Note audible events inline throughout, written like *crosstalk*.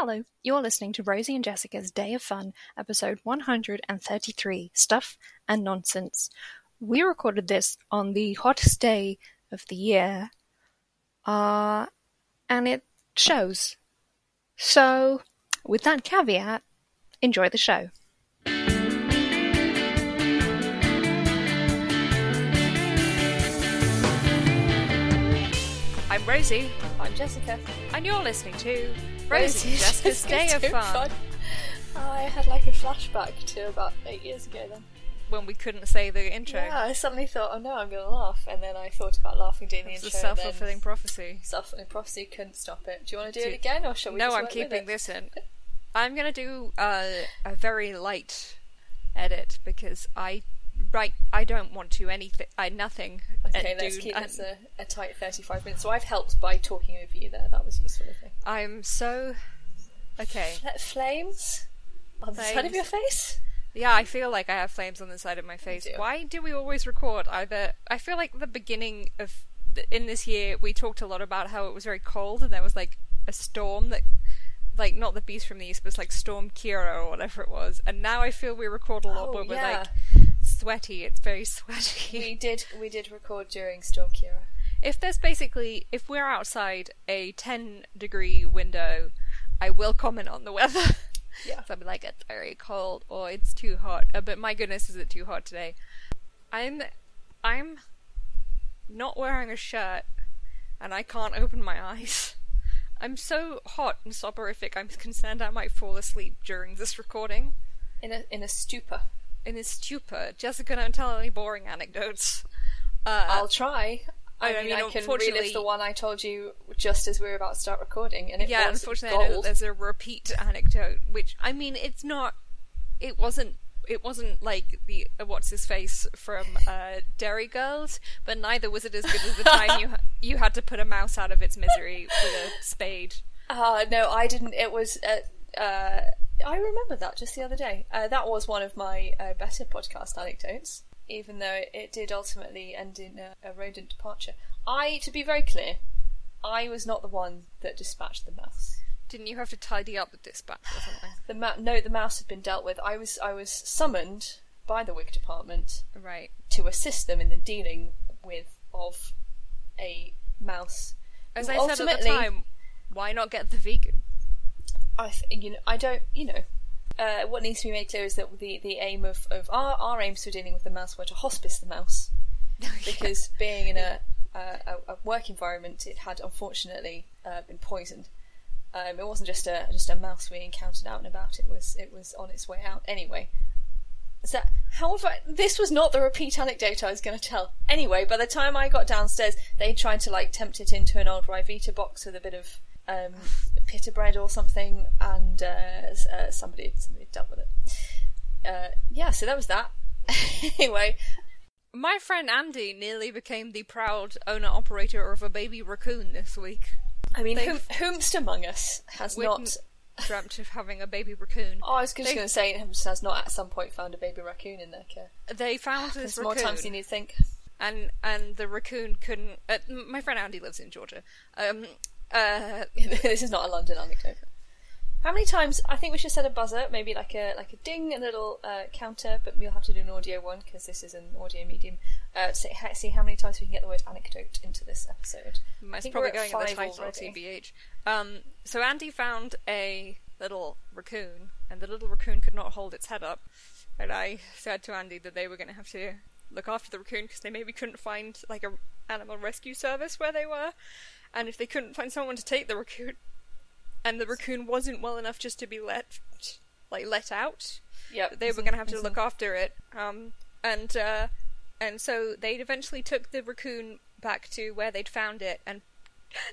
Hello, you're listening to Rosie and Jessica's Day of Fun, episode 133 Stuff and Nonsense. We recorded this on the hottest day of the year, uh, and it shows. So, with that caveat, enjoy the show. I'm Rosie, I'm Jessica. and you're listening to Rosie and Jessica's Day of Fun. I had like a flashback to about eight years ago then. When we couldn't say the intro. Yeah, I suddenly thought, oh no, I'm going to laugh. And then I thought about laughing doing the It's a intro. self and then fulfilling prophecy. Self-fulfilling prophecy couldn't stop it. Do you want to do Do- it again or shall we No, just I'm work with keeping it? this in. *laughs* I'm gonna do uh, a very light edit because I right I don't want to anything I nothing Okay, let's do- keep I- this a, a tight 35 minutes. So I've helped by talking over you there. That was useful of me. I'm so okay. Let flames on the side of your face? Yeah, I feel like I have flames on the side of my face. do. Why do we always record either? I feel like the beginning of th- in this year we talked a lot about how it was very cold and there was like a storm that, like not the beast from the east, but it's like Storm Ciara or whatever it was. And now I feel we record a lot Oh, where we're yeah. Sweaty. It's very *laughs* sweaty. We did we did record during Storm Ciara. if there's basically if we're outside a 10 degree window, I will comment on the weather. *laughs* Yeah. So I'll be like, it's very cold or it's too hot. Uh, but my goodness, is it too hot today? I'm, I'm not wearing a shirt and I can't open my eyes. *laughs* I'm so hot and soporific, I'm concerned I might fall asleep during this recording. In a in a stupor. In a stupor. Jessica, don't tell any boring anecdotes. Uh, I'll try. I, I mean, mean, I can relive the one I told you just as we were about to start recording, and it yeah, was unfortunately, I know gold. there's a repeat anecdote, which I mean, it's not. It wasn't. It wasn't like the uh, what's his face from uh, Derry Girls, but neither was it as good as the time you *laughs* you had to put a mouse out of its misery with a spade. Uh, no, I didn't. It was. Uh, uh, I remember that just the other day. Uh, that was one of my uh, better podcast anecdotes, even though it, it did ultimately end in a, a rodent departure. I, to be very clear, I was not the one that dispatched the mouse. Didn't you have to tidy up the dispatch or something? The ma- no, the mouse had been dealt with. I was I was summoned by the Wig Department Right. to assist them in the dealing with of a mouse. As I said at the time, why not get the vegan? I th- you know I don't you know uh, what needs to be made clear is that the the aim of, of our our aims for dealing with the mouse were to hospice the mouse *laughs* because being in a, a a work environment it had unfortunately uh, been poisoned. Um, it wasn't just a just a mouse we encountered out and about. It was it was on its way out anyway. So, however, this was not the repeat anecdote I was going to tell. Anyway, by the time I got downstairs, they tried to like tempt it into an old Ryvita box with a bit of um, pita bread or something, and uh, uh, somebody somebody dealt with it. Uh, yeah, so that was that. *laughs* anyway, My friend Andy nearly became the proud owner operator of a baby raccoon this week. I mean, whom, whomst among us has Wouldn't dreamt of having a baby raccoon. Oh, I was just going to say, whomst has not at some point found a baby raccoon in their care. They found this There's more raccoon. times than you think. and and the raccoon couldn't. Uh, my friend Andy lives in Georgia. Um, uh, *laughs* this is not a London anecdote. How many times? I think we should set a buzzer, maybe like a like a ding, a little uh, counter, but we'll have to do an audio one because this is an audio medium. Uh, to see, see how many times we can get the word anecdote into this episode. I it's probably we're at going the title. TBH. Um, so Andy found a little raccoon, and the little raccoon could not hold its head up. And I said to Andy that they were going to have to look after the raccoon because they maybe couldn't find like a animal rescue service where they were, and if they couldn't find someone to take the raccoon, and the raccoon wasn't well enough just to be let, like let out, Yep, they were going to have to look after it. Um, and uh, and so they eventually took the raccoon back to where they'd found it, and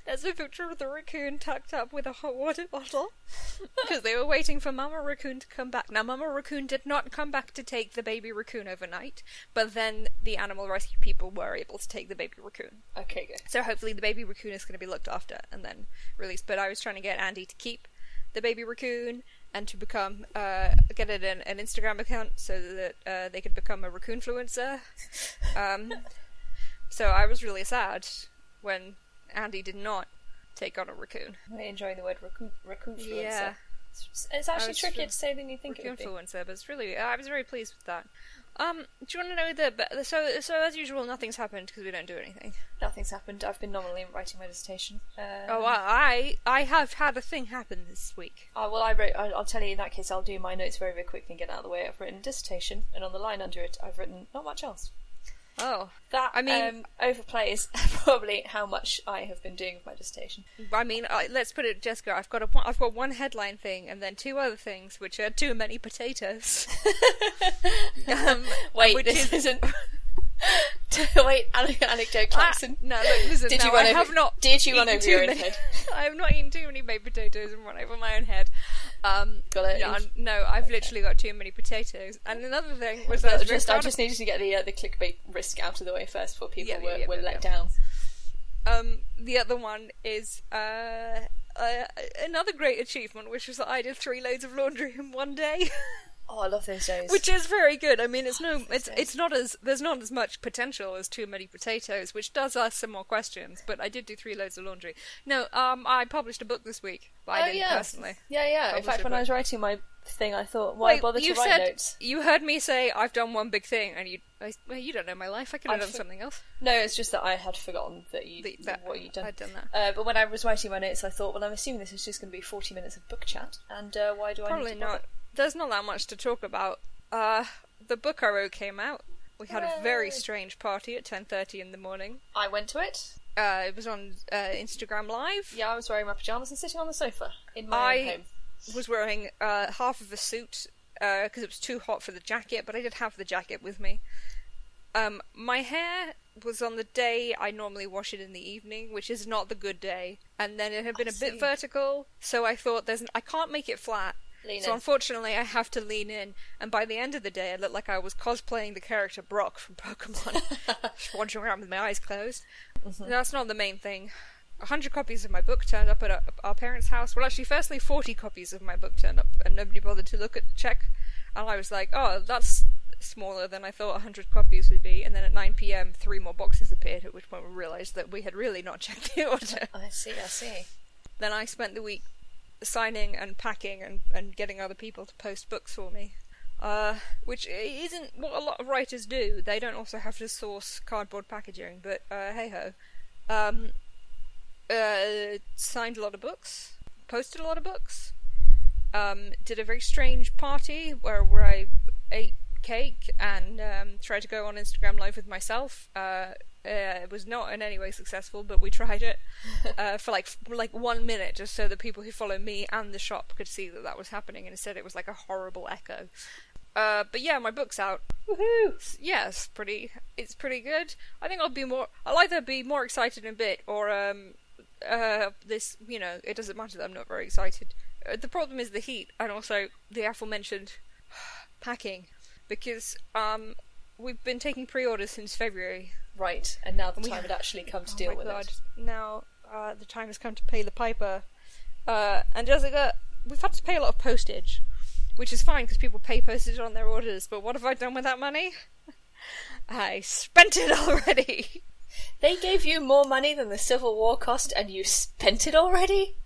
there's a picture of the raccoon tucked up with a hot water bottle *laughs* because they were waiting for Mama Raccoon to come back. Now, Mama Raccoon did not come back to take the baby raccoon overnight, but then the animal rescue people were able to take the baby raccoon. Okay, good. So hopefully the baby raccoon is going to be looked after and then released. But I was trying to get Andy to keep the baby raccoon and to become uh, get it an, an Instagram account so that uh, they could become a raccoon influencer. Um, so I was really sad when Andy did not take on a raccoon. I'm enjoying the word raccoon, raccoonfluencer. Yeah. It's, it's actually trickier tr- to say than you think it would be. Raccoonfluencer, but it's really I was very pleased with that. Um, do you want to know the so so as usual nothing's happened because we don't do anything. Nothing's happened. I've been nominally writing my dissertation. Um, Oh, I I have had a thing happen this week. Oh, well, I wrote. I- I'll tell you in that case. I'll do my notes very, very quickly and get out of the way. I've written a dissertation, and on the line under it, I've written not much else. Oh, That I mean- um, overplays *laughs* probably how much I have been doing with my dissertation. I mean, I, let's put it, Jessica. I've got a one- I've got one headline thing and then two other things, which are too many potatoes. *laughs* um, Wait, which this is- isn't. *laughs* *laughs* Wait, ane- anecdote, Ah, Clarkson. no, look, listen. Did you run I over- have not. did you run over your own many- head? *laughs* I have not eaten too many baked potatoes and run over my own head. Um, Got it. No, no, I've literally got too many potatoes. And another thing was that I Well, was very just, I just needed to get the uh, the clickbait risk out of the way first before people Yeah, were, yeah, were yeah, let down. Um, the other one is uh, uh, another great achievement, which was that I did three loads of laundry in one day, *laughs* Oh, I love those days. which is very good. I mean, it's no, it's it's not as there's not as much potential as too many potatoes, which does ask some more questions. But I did do three loads of laundry. No, um, I published a book this week, I oh, didn't yeah. personally. Yeah, yeah. In fact, when I was writing my thing, I thought, why Wait, bother you to write said notes? you heard me say I've done one big thing, and you, I, well, you don't know my life. I could have I've done for- something else. No, it's just that I had forgotten that you The- that- what you'd done. I'd done that. Uh, but when I was writing my notes, I thought, well, I'm assuming this is just going to be 40 minutes of book chat, and uh, why do I Probably need to bother? not. There's not that much to talk about. Uh, the book I wrote came out. We had a very strange party at 10:30 in the morning. I went to it. Uh, it was on uh, Instagram Live. Yeah, I was wearing my pajamas and sitting on the sofa in my I- own home. Was wearing uh, half of a suit because it was too hot for the jacket, but I did have the jacket with me. Um, my hair was on the day I normally wash it in the evening, which is not the good day, and then it had been I a bit vertical, so I thought there's n- I can't make it flat. Lean so in. unfortunately, I have to lean in, and by the end of the day, I looked like I was cosplaying the character Brock from Pokemon, *laughs* just wandering around with my eyes closed. Mm-hmm. That's not the main thing. A hundred copies of my book turned up at our, our parents' house. Well, actually, firstly, forty copies of my book turned up, and nobody bothered to look at check. And I was like, "Oh, that's smaller than I thought a hundred copies would be." And then at nine p.m., three more boxes appeared. At which point, we realised that we had really not checked the order. I see, I see. Then I spent the week signing and packing and, and getting other people to post books for me. Uh, which isn't what a lot of writers do. They don't also have to source cardboard packaging, but uh, hey ho. Um, uh, signed a lot of books, posted a lot of books, um, did a very strange party where, where I ate cake and um, tried to go on Instagram Live with myself. Uh, uh, it was not in any way successful, but we tried it *laughs* uh, for like for like one minute, just so that people who follow me and the shop could see that that was happening. And instead, it was like a horrible echo. Uh, but yeah, my book's out. Woohoo! Yeah, it's pretty. It's pretty good. I think I'll be more. I'll either be more excited in a bit, or um, uh, this. You know, it doesn't matter that I'm not very excited. Uh, the problem is the heat, and also the aforementioned *sighs* packing, because um, we've been taking pre-orders since February. Right, and now the time had actually come to Oh deal my with God. it. Now uh, the time has come to pay the piper. Uh, and Jessica, we've had to pay a lot of postage, which is fine because people pay postage on their orders. But what have I done with that money? *laughs* I spent it already. *laughs* They gave you more money than the Civil War cost, and you spent it already?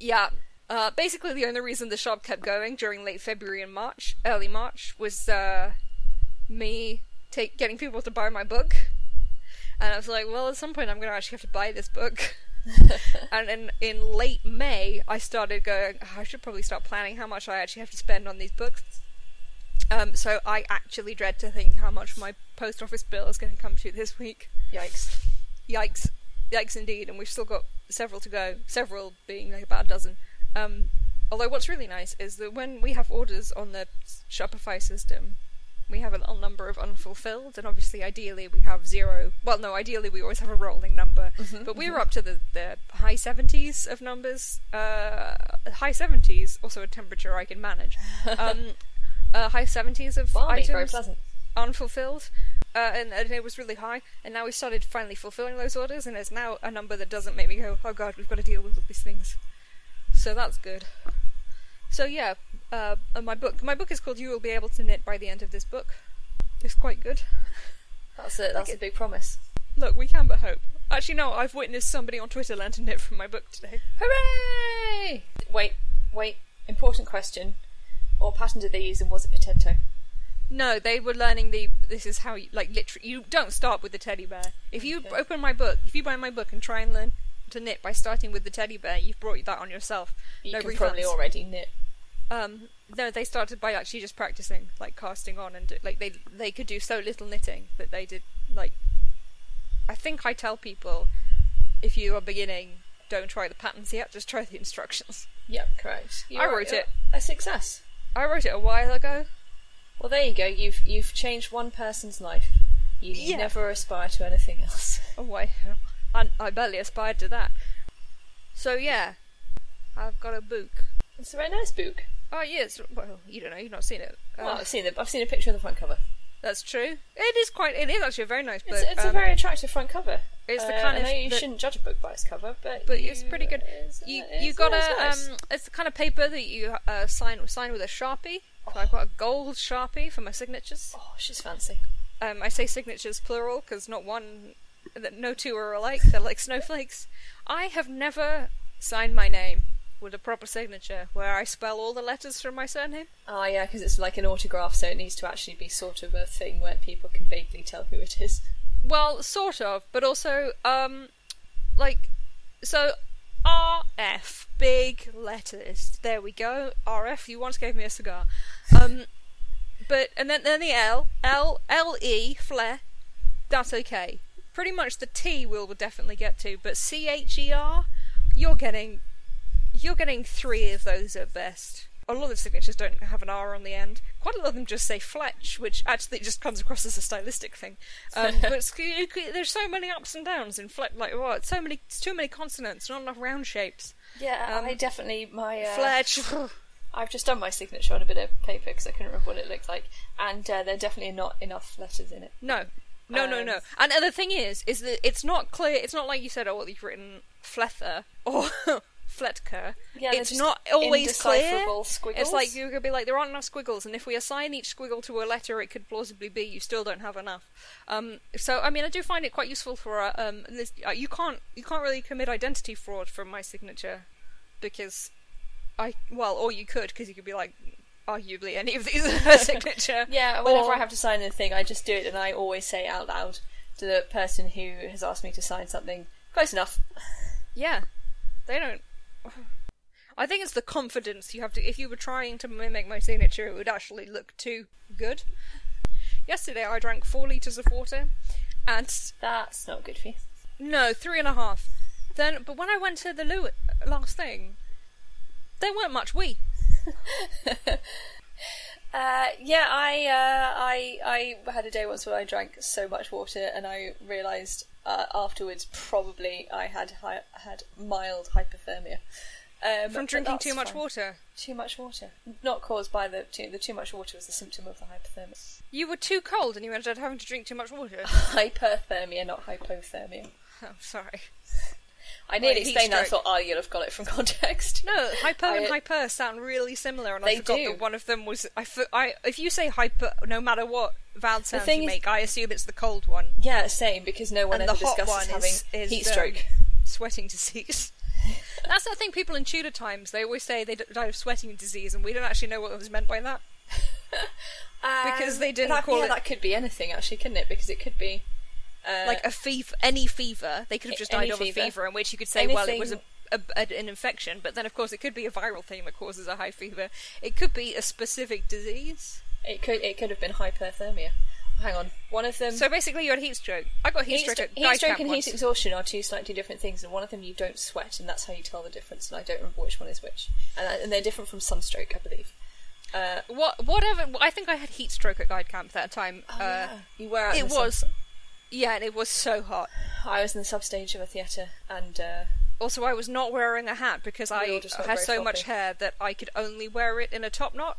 yeah. Uh, basically, the only reason the shop kept going during late February and March, early March, was uh, me take getting people to buy my book. And I was like, well, at some point, I'm going to actually have to buy this book. *laughs* and in, in late May, I started going, "Oh, I should probably start planning how much I actually have to spend on these books. Um, so I actually dread to think how much my post office bill is going to come to this week. Yikes. Yikes. Yikes indeed, and we've still got several to go, several being like about a dozen. Um, although what's really nice is that when we have orders on the Shopify system, we have a little number of unfulfilled, and obviously, ideally, we have zero. Well, no, ideally, we always have a rolling number, but we were up to the, the high 70s of numbers. Uh, high 70s, also a temperature I can manage. *laughs* Um, uh, high 70s of Balmy, items very pleasant. unfulfilled, uh, and, and it was really high. And now we started finally fulfilling those orders, and it's now a number that doesn't make me go, "Oh God, we've got to deal with all these things." So that's good. So yeah, uh, my book. My book is called "You Will Be Able to Knit" by the end of this book. It's quite good. That's a, that's Like a big promise. Look, we can but hope. Actually, no. I've witnessed somebody on Twitter learn to knit from my book today. Hooray! Wait, wait. Important question. What pattern did they use and was it potato? No, they were learning the. This is how you like literally. You don't start with the teddy bear. If you Okay. open my book, if you buy my book and try and learn to knit by starting with the teddy bear, you've brought that on yourself. You no can refunds. probably already knit. Um, no, they started by actually just practicing, like casting on, and do, like they they could do so little knitting that they did like. I think I tell people, if you are beginning, don't try the patterns yet. Just try the instructions. Yep, correct. You I wrote it. A success. I wrote it a while ago. Well, there you go. You've you've changed one person's life. You Yeah. never aspire to anything else. Oh wait, I, I barely aspired to that. So yeah, I've got a book. It's a very nice book. Oh yes, well you don't know, you've not seen it. Uh, well, I've seen it. I've seen a picture of the front cover. that's true. It is quite. It is actually a very nice book. It's, it's a Um, very attractive front cover. It's the Uh, kind I of know you the- shouldn't judge a book by its cover, but but you- it's pretty good. it's- You it's- you got a nice. um, it's the kind of paper that you uh, sign sign with a sharpie. So I've got a gold sharpie for my signatures. Oh, she's fancy. Um, I say signatures plural because not one, no two are alike. They're like snowflakes. I have never signed my name with a proper signature where I spell all the letters from my surname. Oh yeah, because it's like an autograph, so it needs to actually be sort of a thing where people can vaguely tell who it is. Well, sort of, but also, um, like, so RF, big letters. There we go. RF. You once gave me a cigar. Um, but and then then the L, L, L E, flair. That's okay. Pretty much the T we'll definitely get to, but C H E R, you're getting, you're getting three of those at best. A lot of the signatures don't have an R on the end. Quite a lot of them just say Fletch, which actually just comes across as a stylistic thing. Um, *laughs* but you there's so many ups and downs in Fletch. Like, what? So many, it's too many consonants, not enough round shapes. Yeah, Um, I definitely my uh, Fletch. *laughs* *laughs* I've just done my signature on a bit of paper because I couldn't remember what it looked like, and uh, there are definitely not enough letters in it. No. No, no, Um, no. And the thing is, is that it's not clear. It's not like you said, oh, well, you've written Flether or *laughs* Fletker. Yeah, it's not always clear. squiggles. It's like you could be like, there aren't enough squiggles, and if we assign each squiggle to a letter, it could plausibly be you still don't have enough. Um, so, I mean, I do find it quite useful for uh, um, this, uh, you can't you can't really commit identity fraud from my signature because I well, or you could because you could be like, arguably any of these *laughs* are her *laughs* signature. Yeah, whenever Or- I have to sign anything, I just do it, and I always say out loud to the person who has asked me to sign something, "Close enough." Yeah, they don't. *sighs* I think it's the confidence you have to. If you were trying to mimic my signature, it would actually look too good. Yesterday, I drank four liters of water, and That's not good for you. no, three and a half. Then, but when I went to the loo last thing, there weren't much wee. *laughs* Uh, yeah, I, uh, I, I had a day once where I drank so much water, and I realised uh, afterwards probably I had hi- had mild hypothermia um, From drinking too much fine. water. Too much water, not caused by the too, the too much water was the symptom of the hypothermia. You were too cold and you ended up having to drink too much water. *laughs* Hyperthermia, not hypothermia. oh, sorry. I nearly heat explained that. I thought, oh, you'll have got it from *laughs* context. No, hyper and hyper sound really similar, and I forgot do. that one of them was. I, I if you say hyper, no matter what vowel sounds thing you is- make, I assume it's the cold one. Yeah, same because no one and ever the hot discusses one having is, is heat stroke. sweating disease. *laughs* That's the thing. People in Tudor times they always say they died of sweating disease, and we don't actually know what was meant by that. *laughs* because Um, they didn't that, call yeah, it- that could be anything actually, couldn't it? Because it could be uh, like a fever, any fever. They could have just died of a fever. in which you could say, well, it was a, a, a- an infection. But then, of course, it could be a viral thing that causes a high fever. It could be a specific disease. it could it could have been hyperthermia. Hang on, one of them. So basically, you had heat stroke. I got heat, heat, stroke stro- at heat stroke and once. heat exhaustion are two slightly different things, and one of them you don't sweat, and that's how you tell the difference. And I don't remember which one is which, and, and they're different from sunstroke, I believe. Uh, What, whatever. I think I had heat stroke at guide camp that time. oh, uh, yeah. you were. It sun. Yeah, and it was so hot. I was in the substage of a theatre, and uh, Also, I was not wearing a hat because We I had so much hair that I could only wear it in a top knot.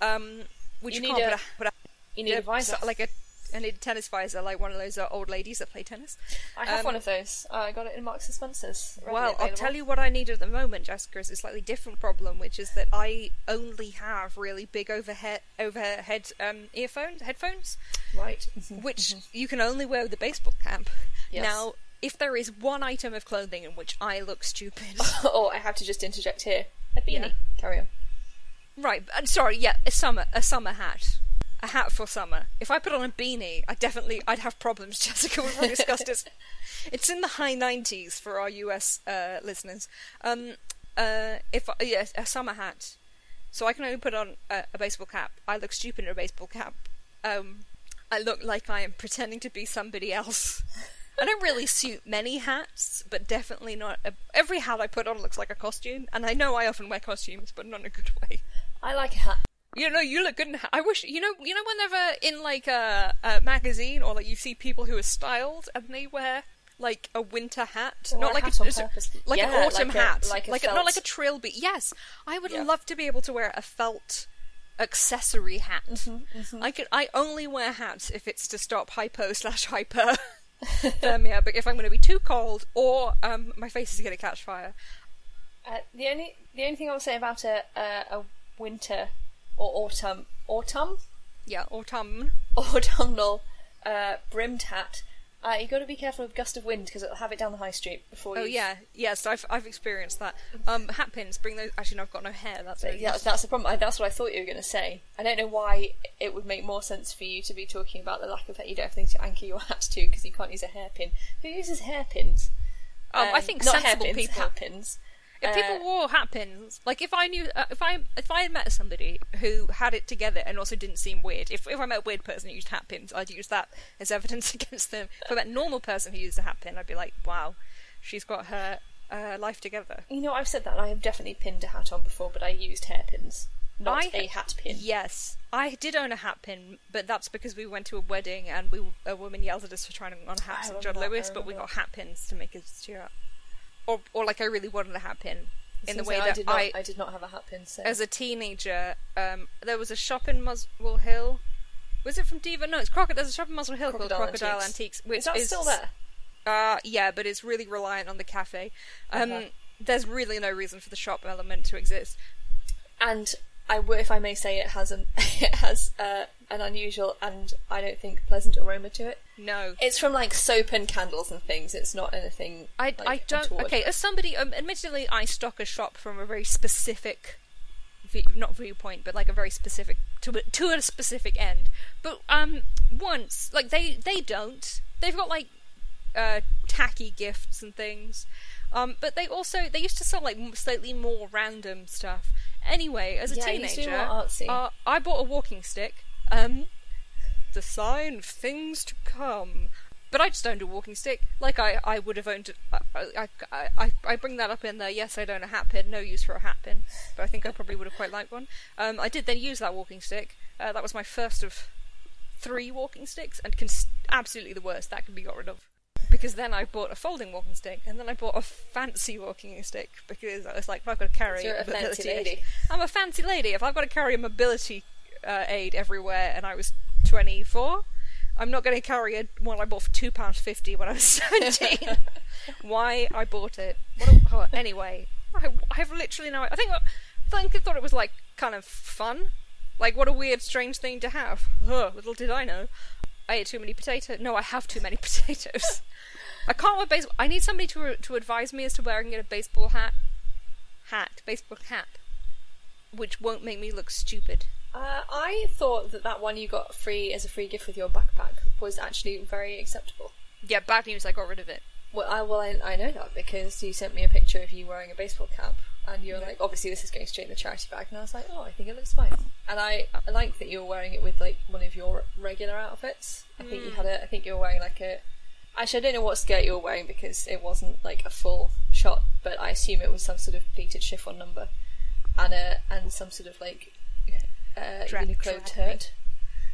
Um, which You you, need can't a- put a, put a, you need a visor. so- like a, I need a tennis visor, like one of those uh, old ladies that play tennis. I have um, one of those. I got it in Marks and Spencer's. Well, I'll tell you what I need at the moment, Jessica, is a slightly different problem, which is that I only have really big overhead overhead um, earphones, headphones, Right. which you can only wear with a baseball cap. Yes. Now, if there is one item of clothing in which I look stupid, *laughs* oh, I have to just interject here. A beanie. Yeah. Carry on. right? I'm sorry. Yeah, a summer, a summer hat, a hat for summer. If I put on a beanie, I definitely I'd have problems. *laughs* Jessica, we've already discussed this. *laughs* It's in the high 90s for our US uh, listeners. Um, uh, if yeah, a summer hat, so I can only put on a, a baseball cap. I look stupid in a baseball cap. Um, I look like I am pretending to be somebody else. I don't really suit many hats, but definitely not. A, every hat I put on looks like a costume, and I know I often wear costumes, but not in a good way. I like a hat. You know, you look good in. a hat. I wish you know. You know, whenever in like a, a magazine or like you see people who are styled and they wear like a winter hat, Or not a like hat a like Yeah, an autumn like a- hat, like a not like a trilby. Yes, I would Yeah. love to be able to wear a felt accessory hat. Mm-hmm, I could. I only wear hats if it's to stop hypo slash hyper thermia. But if I'm going to be too cold or um, my face is going to catch fire, Uh, the only the only thing I will say about a a, a winter or autumn autumn yeah, autumn. autumnal uh, brimmed hat, uh, you got to be careful of gust of wind because it'll have it down the high street before you. Oh you. yeah, yes, I've I've experienced that. Um, hat pins, bring those. Actually, no, I've got no hair. That's Yeah, that's the problem. I, that's what I thought you were going to say. I don't know why it would make more sense for you to be talking about the lack of hair. you don't have things to anchor your hats to because you can't use a hairpin. Who uses hairpins? Um, I Um, think not sensible hairpins, people. Hairpins. If Uh, people wore hat pins, like if I knew, uh, if I if I had met somebody who had it together and also didn't seem weird, if if I met a weird person who used hat pins, I'd use that as evidence *laughs* against them. If I met a normal person who used a hat pin, I'd be like, wow, she's got her uh, life together. You know, I've said that. I have definitely pinned a hat on before, but I used hairpins, not I- a hat pin. Yes, I did own a hat pin, but that's because we went to a wedding and we a woman yelled at us for trying on hats I and John Lewis, but we got hat pins to make us cheer up. Or or like I really wanted a hat pin in the way I that did not, I I did not have a hat pin. So as a teenager, um, there was a shop in Muswell Hill. Was it from Diva? No, it's Crocodile. There's a shop in Muswell Hill Crocodile called Crocodile Antiques. Antiques, which is that still there? Uh, yeah, but it's really reliant on the cafe. Um, Uh-huh. There's really no reason for the shop element to exist. And I, if I may say, it has an *laughs* it has uh, an unusual and I don't think pleasant aroma to it. No, It's from like soap and candles and things. It's not anything. I, like, I don't. untoward. Okay, as somebody, um, admittedly, I stock a shop from a very specific, vi- not viewpoint, but like a very specific to a, to a specific end. But um, once like they they don't. They've got like uh tacky gifts and things. Um, but they also they used to sell like slightly more random stuff. Anyway, as a Yeah, it used to be teenager, uh, I bought a walking stick. Um, the sign of things to come. But I just owned a walking stick, like I, I would have owned. I, I, I, I, I bring that up in there. Yes, I'd own a hat pin. No use for a hat pin, but I think I probably would have quite liked one. Um, I did then use that walking stick. Uh, that was my first of three walking sticks, and cons- absolutely the worst. That can be got rid of. Because then I bought a folding walking stick, and then I bought a fancy walking stick because I was like, if I've got to carry You're a mobility fancy aid- lady. I'm a fancy lady. If I've got to carry a mobility uh, aid everywhere, and I was 24, I'm not going to carry a one I bought for two pounds fifty when I was *laughs* 17. Why I bought it? What a, oh, anyway, I, I have literally no. I think I think I thought it was like kind of fun. Like what a weird, strange thing to have. Little did I know. I ate too many potatoes. No, I have too many *laughs* potatoes. I can't wear baseball. I need somebody to to advise me as to where I can get a baseball hat, hat, baseball cap, which won't make me look stupid. Uh, I thought that that one you got free as a free gift with your backpack was actually very acceptable. Yeah, bad news. I got rid of it. Well, I well I, I know that because you sent me a picture of you wearing a baseball cap, and you were like, obviously this is going straight in the charity bag, and I was like, oh, I think it looks fine. And I, I like that you were wearing it with like one of your regular outfits. I think you had a, I think you were wearing like a. Actually, I don't know what skirt you were wearing because it wasn't like a full shot, but I assume it was some sort of pleated chiffon number, and a and some sort of like uh, Drap- Uniqlo turd.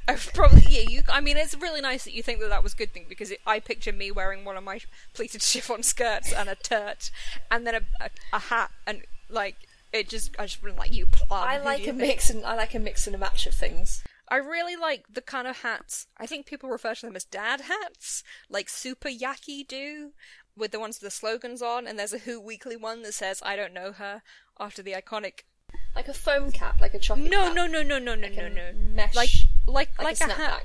I was *laughs* probably yeah. You. I mean, it's really nice that you think that that was a good thing because it, I picture me wearing one of my pleated *laughs* chiffon skirts and a turt, and then a, a, a hat, and like it just. I just wouldn't like you. Plum, I like a think? mix and I like a mix and a match of things. I really like the kind of hats. I think people refer to them as dad hats, like Super Yaki do, with the ones with the slogans on. And there's a Who Weekly one that says "I don't know her" after the iconic. Like a foam cap, like a chocolate No, cap. no, no, no, no, no, Like no, no. mesh, Like, like, like, like a a hat.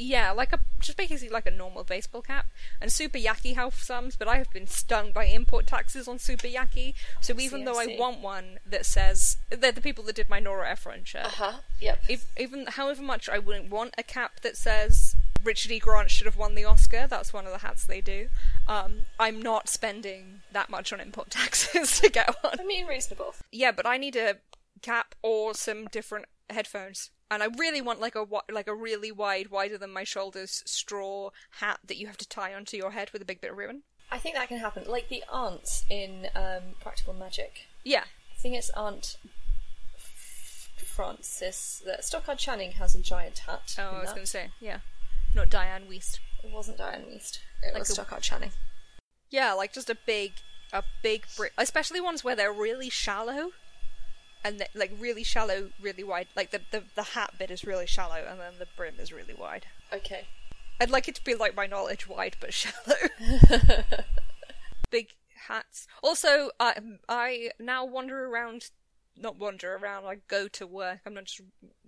Yeah, like a just basically like a normal baseball cap. And Super Yaki have some, but I have been stung by import taxes on Super Yaki. So even see, though I I want one that says they're the people that did my Nora Ephron shirt. Uh huh. Yep. If, even however much I wouldn't want a cap that says Richard E. Grant should have won the Oscar, that's one of the hats they do. Um, I'm not spending that much on import *laughs* taxes to get one. I mean, reasonable. Yeah, but I need a cap or some different headphones. And I really want like a like a really wide, wider than my shoulders straw hat that you have to tie onto your head with a big bit of ribbon. I think that can happen. Like the aunts in um, Practical Magic. Yeah, I think it's Aunt F- Frances. That Stockard Channing has a giant hat. Oh, I was going to say, yeah. Not Dianne Wiest. It wasn't Dianne Wiest. It Like was a- Stockard Channing. Yeah, like just a big, a big brick. Especially ones where they're really shallow, and they, like really shallow, really wide. Like the, the the hat bit is really shallow, and then the brim is really wide. Okay. I'd like it to be like my knowledge, wide but *laughs* shallow. *laughs* big hats. Also, I I now wander around. Not wander around. I go to work. I'm not just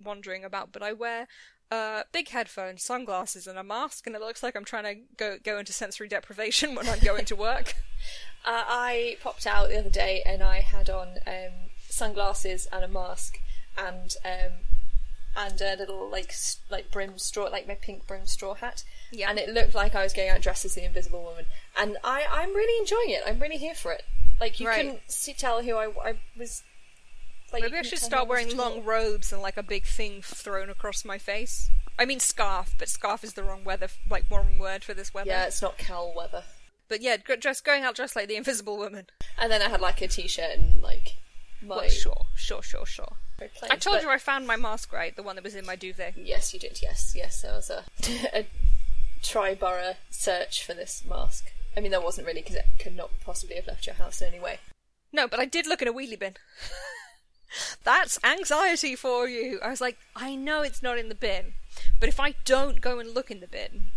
wandering about, but I wear uh, big headphones, sunglasses, and a mask, and it looks like I'm trying to go go into sensory deprivation *laughs* when I'm going to work. Uh, I popped out the other day and I had on um, sunglasses and a mask and um, and a little like like brim straw like my pink brim straw hat. Yeah. And it looked like I was going out dressed as the Invisible Woman. And I I'm really enjoying it. I'm really here for it. Like you Right. couldn't see tell who I, I was. Like, Maybe I should start who I was wearing long robes and like a big thing thrown across my face. I mean scarf, but scarf is the wrong weather, like wrong word for this weather. Yeah, it's not Cal weather. But yeah, just going out dressed like the Invisible Woman. And then I had like a t-shirt and like. Well, sure, sure, sure, sure. I told but- you I found my mask right, the one that was in my duvet. Yes, you did. Yes, yes. There was a, *laughs* a tri-borough search for this mask. I mean, there wasn't really because it could not possibly have left your house in any way. No, but I did look in a wheelie bin. *laughs* That's anxiety for you. I was like, I know it's not in the bin, but if I don't go and look in the bin,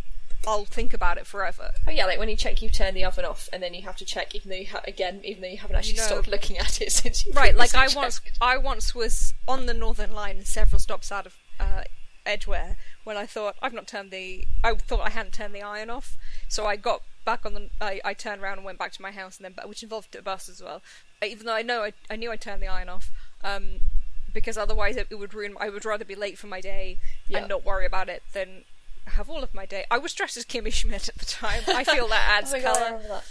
I'll think about it forever. Oh yeah, like when you check, you turn the oven off, and then you have to check, even though you ha- again, even though you haven't actually No. stopped looking at it *laughs* since you Right, like I previously once. I once was on the Northern Line, several stops out of uh, Edgware, when I thought I've not turned the, I thought I hadn't turned the iron off, so I got back on the, I, I turned around and went back to my house, and then which involved a bus as well. Uh, Even though I know I, I knew I turned the iron off, um, because otherwise it, it would ruin. I would rather be late for my day Yeah. and not worry about it than have all of my day. I was dressed as Kimmy Schmidt at the time. I feel that *laughs* adds Oh my God, I colour. that.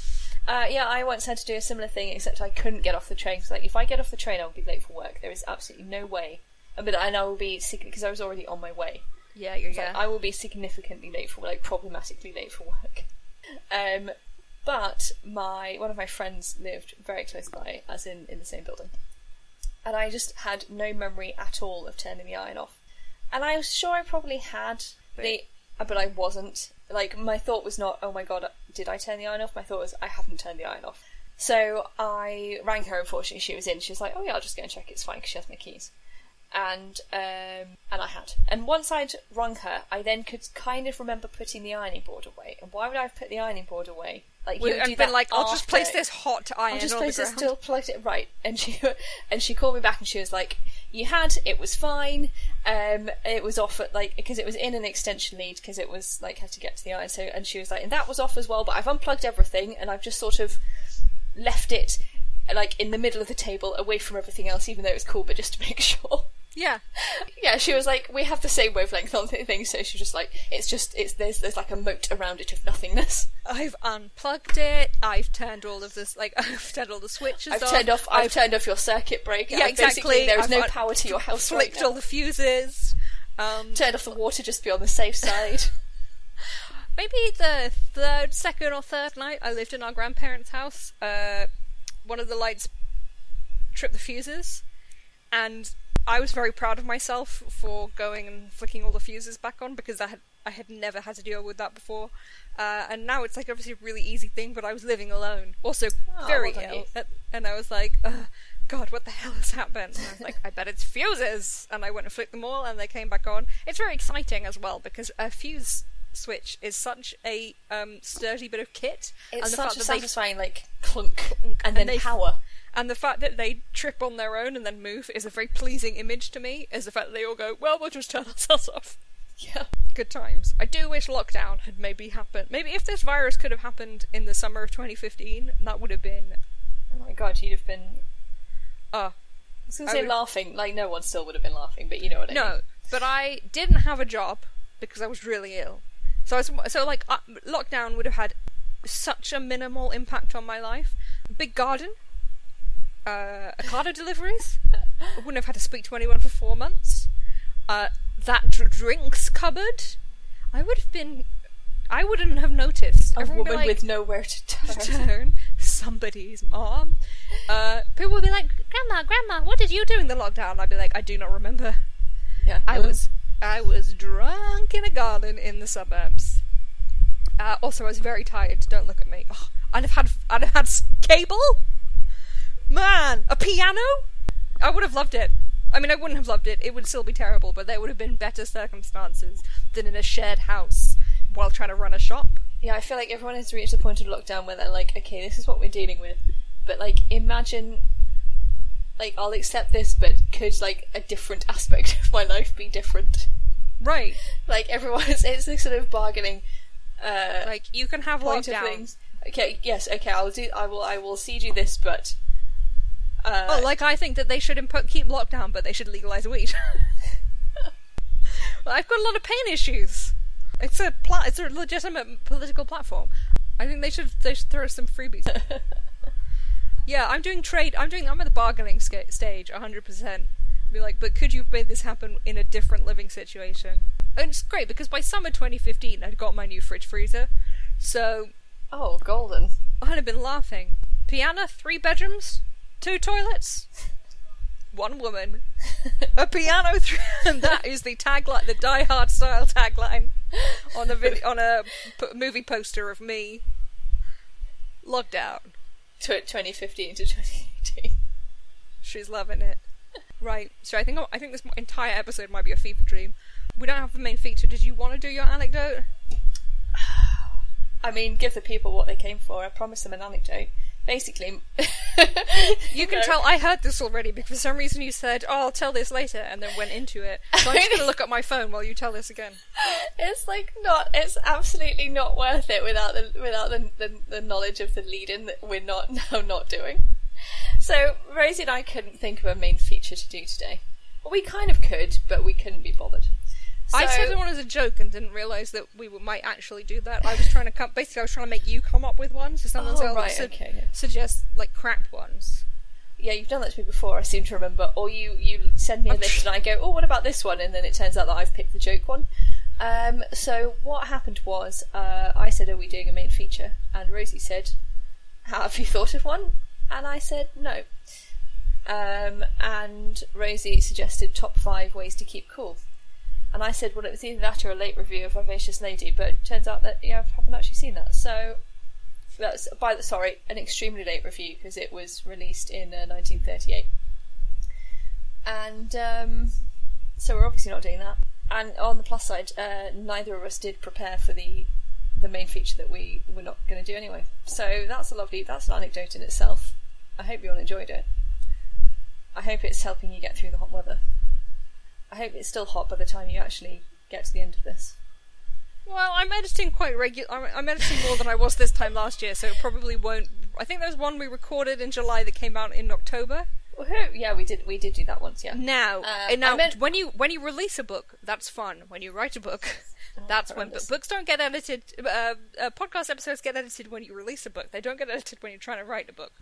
Uh, yeah, I once had to do a similar thing, except I couldn't get off the train. 'cause, like, if I get off the train, I will be late for work. There is absolutely no way. But and I will be because I was already on my way. Yeah, yeah, like, I will be significantly late for like problematically late for work. Um, but my one of my friends lived very close by, as in in the same building, and I just had no memory at all of turning the iron off. And I was sure I probably had the, uh, Uh, but I wasn't. Like my thought was not, oh my god, did I turn the iron off? My thought was, I haven't turned the iron off. So I rang her. Unfortunately, she was in. She was like, "Oh yeah, I'll just go and check. It's fine because she has my keys." And um, and I had. And once I'd rung her, I then could kind of remember putting the ironing board away. And why would I have put the ironing board away? Like you would do been that like, I'll just place this hot iron I'll just place it still plugged it right. And she *laughs* and she called me back and she was like, "You had it was fine. Um, it was off at like because it was in an extension lead because it was like had to get to the iron. So and she was like, and that was off as well. But I've unplugged everything and I've just sort of left it like in the middle of the table away from everything else, even though it was cool, but just to make *laughs* sure." Yeah. yeah, she was like, we have the same wavelength on things, so she was just like, it's just, it's there's there's like a moat around it of nothingness. I've unplugged it. I've turned all of this, like *laughs* I've turned all the switches I've off. turned off, I've, turned off your circuit breaker. Yeah, I've basically- exactly. There is I've no un- power to your house flicked all the fuses. Um, Turned off the water just to be on the safe side. *laughs* *laughs* maybe the third, second, or third night I lived in our grandparents' house. Uh, one of the lights tripped the fuses, and I was very proud of myself for going and flicking all the fuses back on because I had I had never had to deal with that before. Uh, and now it's like obviously a really easy thing, but I was living alone, also Oh, very well ill, and- I was like, God, what the hell has happened? And I was like, I bet it's fuses, and I went and flicked them all, and they came back on. It's very exciting as well because a fuse switch is such a um, sturdy bit of kit, It's and the such fact a that they satisfying like clunk, and and then they- power. And the fact that they trip on their own and then move is a very pleasing image to me. Is the fact that they all go, well, we'll just turn *laughs* ourselves off. Yeah. Good times. I do wish lockdown had maybe happened. Maybe if this virus could have happened in the summer of 2015, that would have been. Oh my god, you'd have been. Uh, I was gonna say would- laughing. Like no one still would have been laughing, but you know what I mean. no, but I didn't have a job because I was really ill. So I was, so like uh, lockdown would have had such a minimal impact on my life. Big garden, uh, Ocado deliveries. I wouldn't have had to speak to anyone for four months. Uh, that dr- drinks cupboard. I would have been. I wouldn't have noticed. A Everyone woman like, with nowhere to turn. *laughs* turn somebody's mom. Uh, people would be like, "Grandma, Grandma, what did you do in the lockdown?" I'd be like, "I do not remember. yeah, I was, I was drunk in a garden in the suburbs. Uh, also, I was very tired. Don't look at me. Oh, I'd have had, I'd have had cable. Man, a piano. I would have loved it. I mean, I wouldn't have loved it. It would still be terrible, but there would have been better circumstances than in a shared house while trying to run a shop. Yeah, I feel like everyone has reached the point of lockdown where they're like, okay, this is what we're dealing with. But like, imagine, like, I'll accept this, but could like a different aspect *laughs* of my life be different? Right. Like everyone, is, it's this sort of bargaining uh, Like you can have point of lockdown. things. Okay, yes, okay, I'll do. I will. I will cede you this, but. Uh, Oh, like I think that they should impo- keep lockdown, but they should legalize weed. *laughs* well, I've got a lot of pain issues. It's a pla- It's a legitimate political platform. I think they should they should throw some freebies. *laughs* yeah, I'm doing trade. I'm doing. I'm at the bargaining sca- stage, 100. percent Be like, but could you have made this happen in a different living situation? And it's great because by summer 2015, I'd got my new fridge freezer, so oh, golden. I'd have been laughing. Piano, three bedrooms, two toilets, one woman. A piano, three, *laughs* and that is the tagline, the Die Hard style tagline on a vid- on a p- movie poster of me. Lockdown. Tw 2015 to 2018. She's loving it. Right. So I think I think this entire episode might be a fever dream. We don't have the main feature. Did you want to do your anecdote? *sighs* I mean, give the people what they came for. I promised them an anecdote. Basically, *laughs* You can No. tell I heard this already because for some reason you said, "Oh, I'll tell this later," and then went into it. So I'm just gonna look at my phone while you tell this again. *laughs* it's like not. It's absolutely not worth it without the without the the, the knowledge of the lead-in that we're not *laughs* now not doing. So Rosie and I couldn't think of a main feature to do today. Well, we kind of could, but we couldn't be bothered. I said it one as a joke and didn't realize that we w- might actually do that. I was trying to come. Basically, I was trying to make you come up with one, so sometimes Oh, I'll right, su- okay, yeah. suggest like crap ones. Yeah, you've done that to me before. I seem to remember. Or you you send me a list and I go, oh, what about this one? And then it turns out that I've picked the joke one. Um, so what happened was, uh, I said, are we doing a main feature? And Rosie said, have you thought of one? And I said, no. Um, and Rosie suggested top five ways to keep cool. And I said, well, it was either that or a late review of Vivacious Lady, but it turns out that yeah, I haven't actually seen that. So that's by the sorry, an extremely late review because it was released in uh, 1938. And um, so we're obviously not doing that. And on the plus side, uh, neither of us did prepare for the the main feature that we were not going to do anyway. So that's a lovely, that's an anecdote in itself. I hope you all enjoyed it. I hope it's helping you get through the hot weather. I hope it's still hot by the time you actually get to the end of this. Well, I'm editing quite regular. I'm, I'm editing more than I was this time last year, so it probably won't. I think there was one we recorded in July that came out in October. Woohoo! Yeah, we did. We did do that once. Yeah. Now, Uh, and now meant- when you when you release a book, that's fun. When you write a book, that's when. But books don't get edited. Uh, uh, podcast episodes get edited when you release a book. They don't get edited when you're trying to write a book.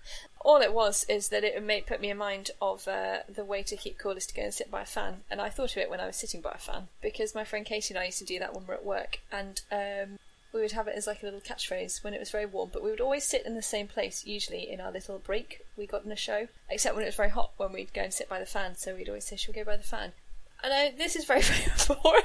All it was is that it made put me in mind of uh, the way to keep cool is to go and sit by a fan, and I thought of it when I was sitting by a fan because my friend Katie and I used to do that when we were at work, and um, we would have it as like a little catchphrase when it was very warm. But we would always sit in the same place, usually in our little break we got in a show, except when it was very hot when we'd go and sit by the fan. So we'd always say, "Shall we go by the fan?" I know this is very, *laughs* very boring.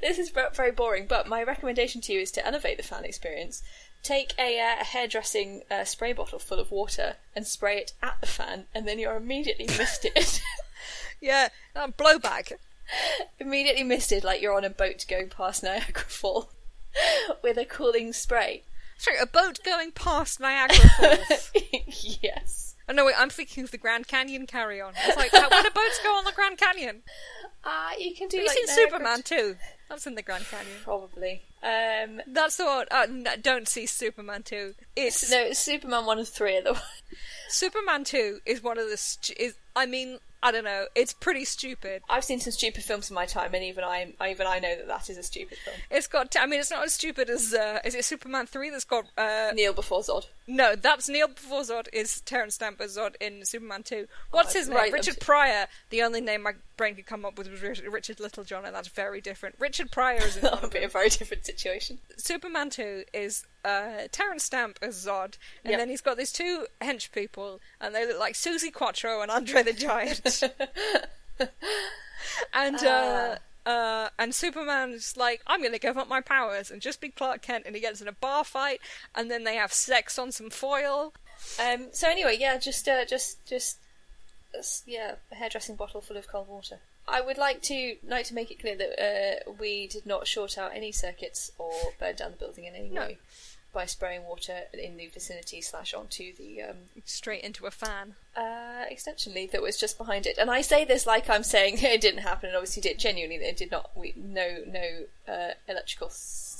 this is very boring, but my recommendation to you is to elevate the fan experience. Take a, uh, a hairdressing uh, spray bottle full of water and spray it at the fan, and then you're immediately misted. *laughs* Yeah, uh, blowback. immediately misted like you're on a boat going past Niagara Falls *laughs* with a cooling spray. Sorry, a boat going past Niagara Falls. yes. oh no, wait, I'm thinking of the Grand Canyon Carry On. It's like, how, where do boats go on the Grand Canyon? Uh, you can do Have you seen Superman too? That's in the Grand Canyon. Probably. Um, That's the one. Uh, n- don't see Superman 2. It's no, it's Superman one of three the *laughs* Superman 2 is one of the stu- is I mean, I don't know, it's pretty stupid. I've seen some stupid films in my time, and even I, even I know that that is a stupid film. It's got I mean, it's not as stupid as uh, is it Superman 3 that's got uh Kneel before Zod. no, that's Kneel before Zod is Terence Stamp as Zod in Superman 2. What's Oh, his name? right, Richard I'm- Pryor. The only name my brain could come up with was Richard Littlejohn and that's very different. Richard Pryor is in *laughs* That would be a very different situation. Superman 2 is uh, Terence Stamp as Zod, and Yep. then he's got these two hench people, and they look like Suzi Quatro and Andre the Giant. *laughs* and uh, uh, and Superman's like, I'm going to give up my powers and just be Clark Kent, and he gets in a bar fight, and then they have sex on some foil. Um, so anyway, yeah, just, uh, just, just, yeah, a hairdressing bottle full of cold water. I would like to like to make it clear that uh, we did not short out any circuits or burn down the building in any No. way by spraying water in the vicinity slash onto the um, Straight into a fan. uh, extension lead that was just behind it. And I say this like I'm saying *laughs* it didn't happen, and obviously did. Genuinely, it did not. We no no uh, electrical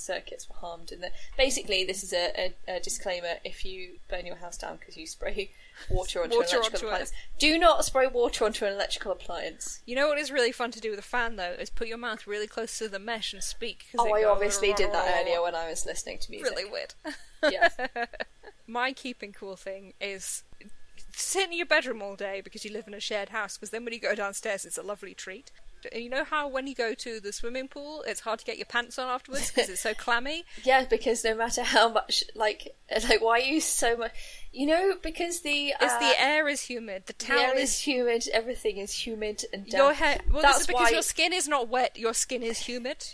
circuits were harmed. And the, basically, this is a, a, a disclaimer: if you burn your house down because you spray *laughs* water onto Water an electrical onto it. appliance, do not spray water onto an electrical appliance. You know what is really fun to do with a fan though is put your mouth really close to the mesh and speak. Oh, I obviously did that *laughs* earlier when I was listening to music. Really weird. *laughs* Yeah. My keeping cool thing is sit in your bedroom all day because you live in a shared house. Because then when you go downstairs, it's a lovely treat. You know how when you go to the swimming pool, it's hard to get your pants on afterwards because it's so *laughs* clammy. Yeah, because no matter how much, like, *laughs* like, why you so much? You know, because the It's uh, the air is humid, the the towel air is is humid, everything is humid and damp. your hair. Well, this That's is because why- your skin is not wet. Your skin is humid.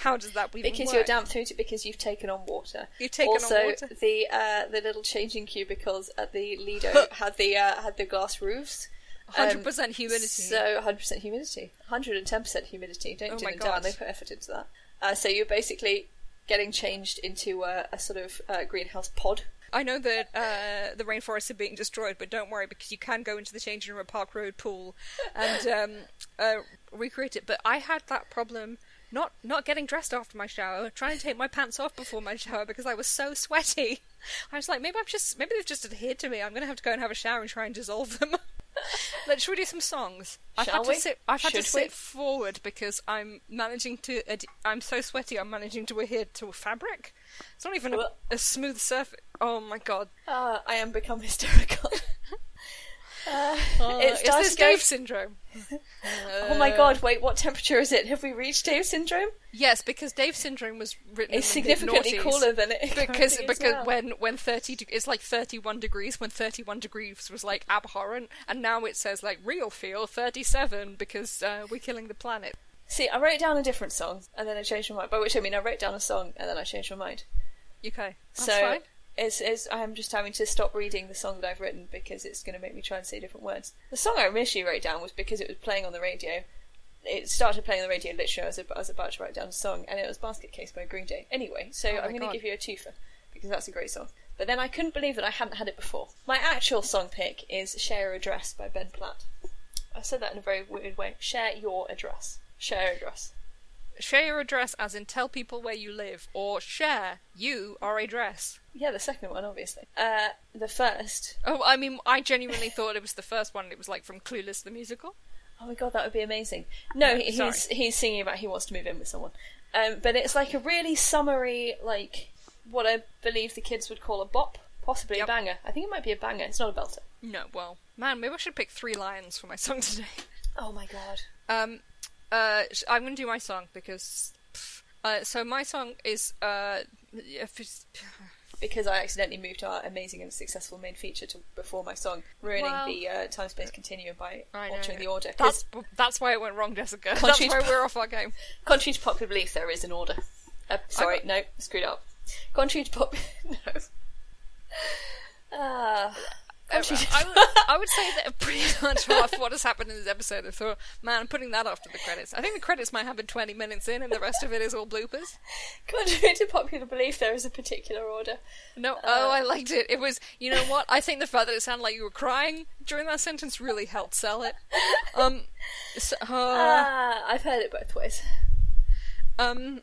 How does that even because work? you're damp through it because you've taken on water. You've taken on water. the uh, the little changing cubicles at the Lido *laughs* had the uh, had the glass roofs. Um, Hundred percent humidity. So 100% humidity, 110% humidity. Don't Oh my it down. They put effort into that. Uh, so you're basically getting changed into a, a sort of uh, greenhouse pod. I know that uh, the rainforests are being destroyed, but don't worry because you can go into the changing room at Park Road pool and *laughs* um, uh, recreate it. But I had that problem not not getting dressed after my shower, trying to take my pants off before my shower because I was so sweaty. *laughs* I was like, maybe I'm just maybe they've just adhered to me. I'm gonna have to go and have a shower and try and dissolve them. *laughs* *laughs* Let's should we do some songs? I've Shall had we? to sit. I've had to Should we? sit forward because I'm managing to. Ad- I'm so sweaty. I'm managing to adhere to a fabric. It's not even a, Well- a smooth surface. Oh my god! Uh, I am become hysterical. *laughs* uh, Uh, it is starts this Dave syndrome? *laughs* Oh my god! Wait, what temperature is it? Have we reached Dave syndrome? Yes, because Dave syndrome was written It's significantly cooler than it *laughs* because because now. when when thirty de- it's like thirty one degrees when thirty one degrees was like abhorrent and now it says like real feel thirty seven because uh, we're killing the planet. See, I wrote down a different song and then I changed my mind. By which I mean I wrote down a song and then I changed my mind. Okay, that's so fine. It's, it's I'm just having to stop reading the song that I've written because it's going to make me try and say different words. The song I initially wrote down was because it was playing on the radio. It started playing on the radio literally as I was about to write down a song, and it was Basket Case by Green Day. Anyway, so Oh I'm going to give you a twofer because that's a great song. But then I couldn't believe that I hadn't had it before. My actual song pick is Share Your Address by Ben Platt. I said that in a very weird way. Share your address. Share address. Share your address as in tell people where you live or share you are a dress. Yeah, the second one, obviously. Uh, the first Oh, I mean, I genuinely thought it was the first one. It was like from Clueless the musical. Oh my god, that would be amazing. No, No, he's he's singing about he wants to move in with someone, um, but it's like a really summary, like what I believe the kids would call a bop, possibly Yep. a banger. I think it might be a banger. It's not a belter. No, well, man, maybe I should pick three lions for my song today. Oh my god. Um, uh, I'm going to do my song because. Uh, so my song is uh, Because I accidentally moved our amazing and successful main feature to before my song, ruining Well- the uh, time space continuum by altering the order. That's that's why it went wrong, Jessica. *laughs* That's why we're off our game. contrary to popular belief, there is an order. Uh, sorry, no, screwed up. Contrary to pop, *laughs* no. Ah. Contrary I would, *laughs* I would say that pretty *laughs* much half what has happened in this episode. I thought, man, I'm putting that after the credits. I think the credits might happen 20 minutes in, and the rest of it is all bloopers. contrary to popular belief, there is a particular order. No, oh, I liked it. It was, you know what? I think the fact that it sounded like you were crying during that sentence really helped sell it. *laughs* Um, so, uh, Ah, I've heard it both ways. Um,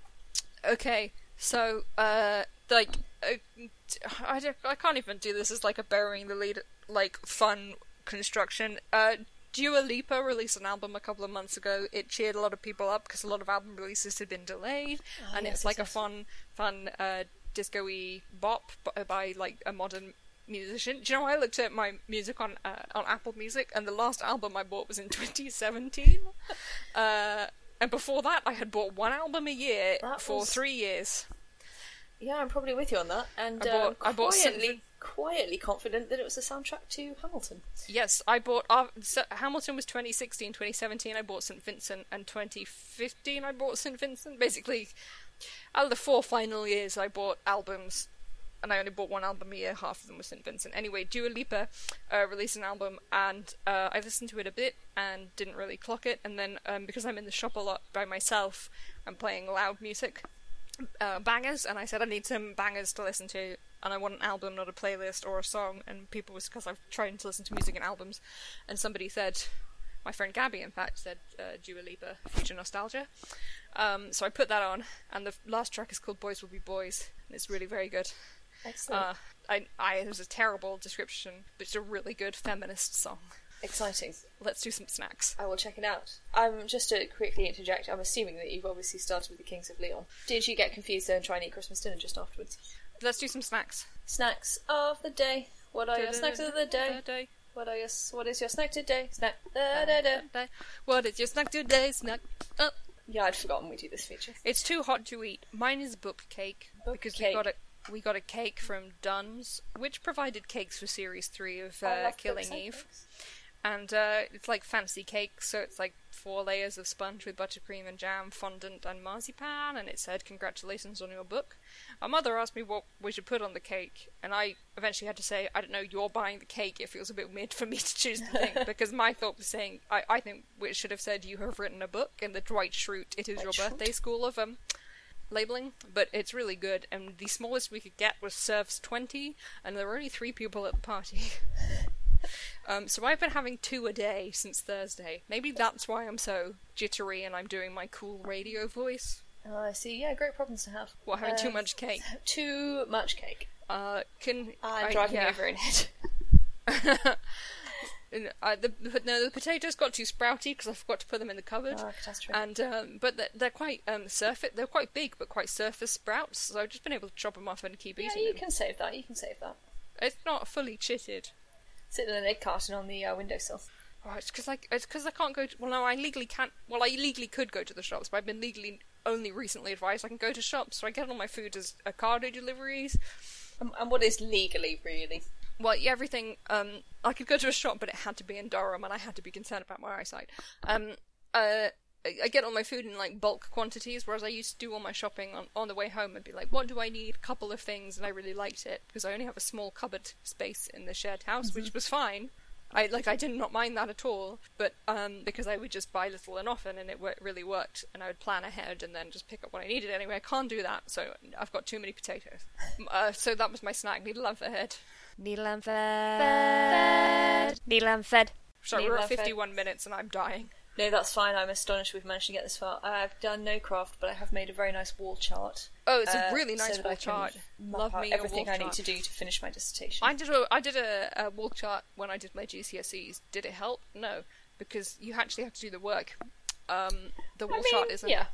okay, so uh, like, uh, I don't, I can't even do this as like a burying the lead, like fun construction. Uh, Dua Lipa released an album a couple of months ago. It cheered a lot of people up because a lot of album releases had been delayed, Oh, and yes, it's like yes, a fun, fun uh, disco-y bop by like a modern musician. Do you know I looked at my music on uh, on Apple Music, and the last album I bought was in *laughs* 2017. uh, and before that, I had bought one album a year That for was- three years. Yeah, I'm probably with you on that. And I bought- um, I bought quietly, quietly confident that it was the soundtrack to Hamilton. Yes, I bought. Uh, so Hamilton was 2016, 2017. I bought St. Vincent, and 2015 I bought St. Vincent. Basically, out of the four final years, I bought albums, and I only bought one album a year. Half of them was St. Vincent. Anyway, Dua Lipa uh, released an album, and uh, I listened to it a bit and didn't really clock it. And then um, because I'm in the shop a lot by myself, I'm playing loud music uh, bangers, and I said I need some bangers to listen to, and I want an album, not a playlist or a song. And people was because I've tried to listen to music and albums, and somebody said, my friend Gabby, in fact, said uh, Dua Lipa, Future Nostalgia. Um, so I put that on, and the last track is called Boys Will Be Boys, and it's really very good. Excellent. Uh, I, I, it was a terrible description, but it's a really good feminist song. Exciting. Let's do some snacks. I will check it out. I'm just to quickly interject. I'm assuming that you've obviously started with the Kings of Leon. Did you get confused though and try and eat Christmas dinner just afterwards? Let's do some snacks. Snacks of the day. What are your snacks of the day? day. What are your What is your snack today? Snack. Da, da, da. What is your snack today? Snack. Uh, Yeah, I'd forgotten we do this feature. It's too hot to eat. Mine is book cake Book because cake. we got a we got a cake from Dunn's, which provided cakes for series three of uh, Killing Eve, cakes. And uh, it's like fancy cake. So it's like four layers of sponge with buttercream and jam, fondant and marzipan, and it said congratulations on your book. My mother asked me what we should put on the cake, and I eventually had to say, I don't know, you're buying the cake. It feels a bit weird for me to choose the thing *laughs* because my thought was saying, I, I think it should have said you have written a book in the Dwight Schrute. It is Dwight your Schrute. birthday school of um labeling, but it's really good. And the smallest we could get was serves 20, and there were only three people at the party. *laughs* um, so I've been having two a day since Thursday. Maybe that's why I'm so jittery and I'm doing my cool radio voice. Oh, I see. Yeah, great problems to have. What, having too Uh, much cake? *laughs* Too much cake. Uh, can I'm I- driving yeah. over in it. *laughs* *laughs* And, uh, the, no, the potatoes got too sprouty because I forgot to put them in the cupboard. Oh, catastrophe. And um, but they're, they're quite um, surface. They're quite big, but quite surface sprouts. So I've just been able to chop them off and keep yeah, eating you them. can save that. You can save that. It's not fully chitted. Sit in an egg carton on the uh, windowsill. Oh, it's because I it's because I can't go. To, well, no, I legally can't. Well, I legally could go to the shops, but I've been legally only recently advised I can go to shops. So I get all my food as Ocado deliveries. And, and what is legally, really? Well, yeah, everything. Um, I could go to a shop, but it had to be in Durham, and I had to be concerned about my eyesight. Um, uh, I I get all my food in like bulk quantities, whereas I used to do all my shopping on, on the way home and be like, "What do I need?" A couple of things, and I really liked it because I only have a small cupboard space in the shared house, which was fine. I like I did not mind that at all, but um, because I would just buy little and often, and it wor- really worked, and I would plan ahead and then just pick up what I needed anyway. I can't do that, so I've got too many potatoes. uh, so that was my snack. Needle and fed. Needle and fed. Needle and fed. Sorry, Needle we're at and fed. 51 minutes and I'm dying. No, that's fine. I'm astonished we've managed to get this far. I've done no craft, but I have made a very nice wall chart. Oh, it's uh, a really nice so wall chart. Love me everything I need chart. to do to finish my dissertation. I did a I did a, a wall chart when I did my GCSEs. Did it help? No, because you actually have to do the work. Um, the wall I mean, chart isn't. yeah.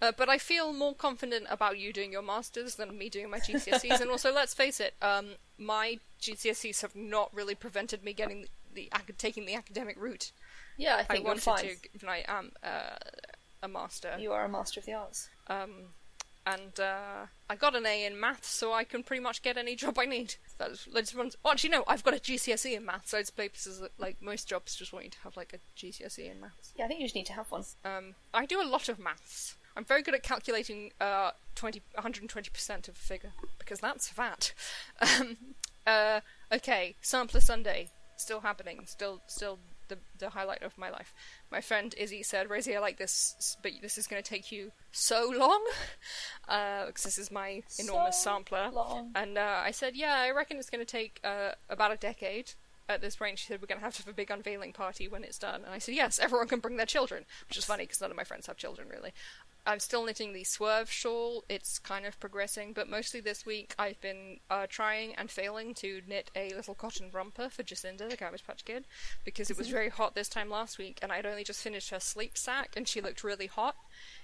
Uh, but I feel more confident about you doing your masters than me doing my GCSEs. and also, *laughs* let's face it, um, my GCSEs have not really prevented me getting the, ac taking the academic route. Yeah, I I think you're wanted fine. to, and I am uh, a master. You are a master of the arts. Um, and uh, I got an A in maths, so I can pretty much get any *laughs* job I need. That's, that's one, oh, actually, no, I've got a GCSE in maths, so it's places that, like, most jobs just want you to have, like, a GCSE in maths. Yeah, I think you just need to have one. Um, I do a lot of maths. I'm very good at calculating uh, 20, 120% of a figure, because that's fat. *laughs* Um, uh, okay, Sampler Sunday, still happening, still, still the, the highlight of my life. My friend Izzy said, Rosie, I like this, but this is going to take you so long, *laughs* because this is my enormous So sampler. long. And uh, I said, yeah, I reckon it's going to take uh, about a decade. At this point, she said, we're going to have to have a big unveiling party when it's done. And I said, yes, everyone can bring their children, which is funny because none of my friends have children, really. I'm still knitting the swerve shawl. It's kind of progressing, but mostly this week I've been uh, trying and failing to knit a little cotton romper for Jacinda, the Cabbage Patch Kid, because it was very hot this time last week, and I'd only just finished her sleep sack, and she looked really hot.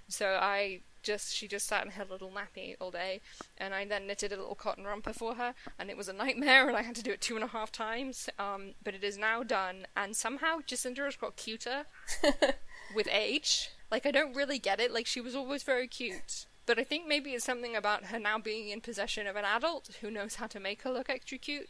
So I just she just sat in her little nappy all day, and I then knitted a little cotton romper for her, and it was a nightmare, *laughs* and I had to do it two and a half times. Um, but it is now done, and somehow Jacinda has got cuter *laughs* with age. Like I don't really get it. Like she was always very cute. But I think maybe it's something about her now being in possession of an adult who knows how to make her look extra cute.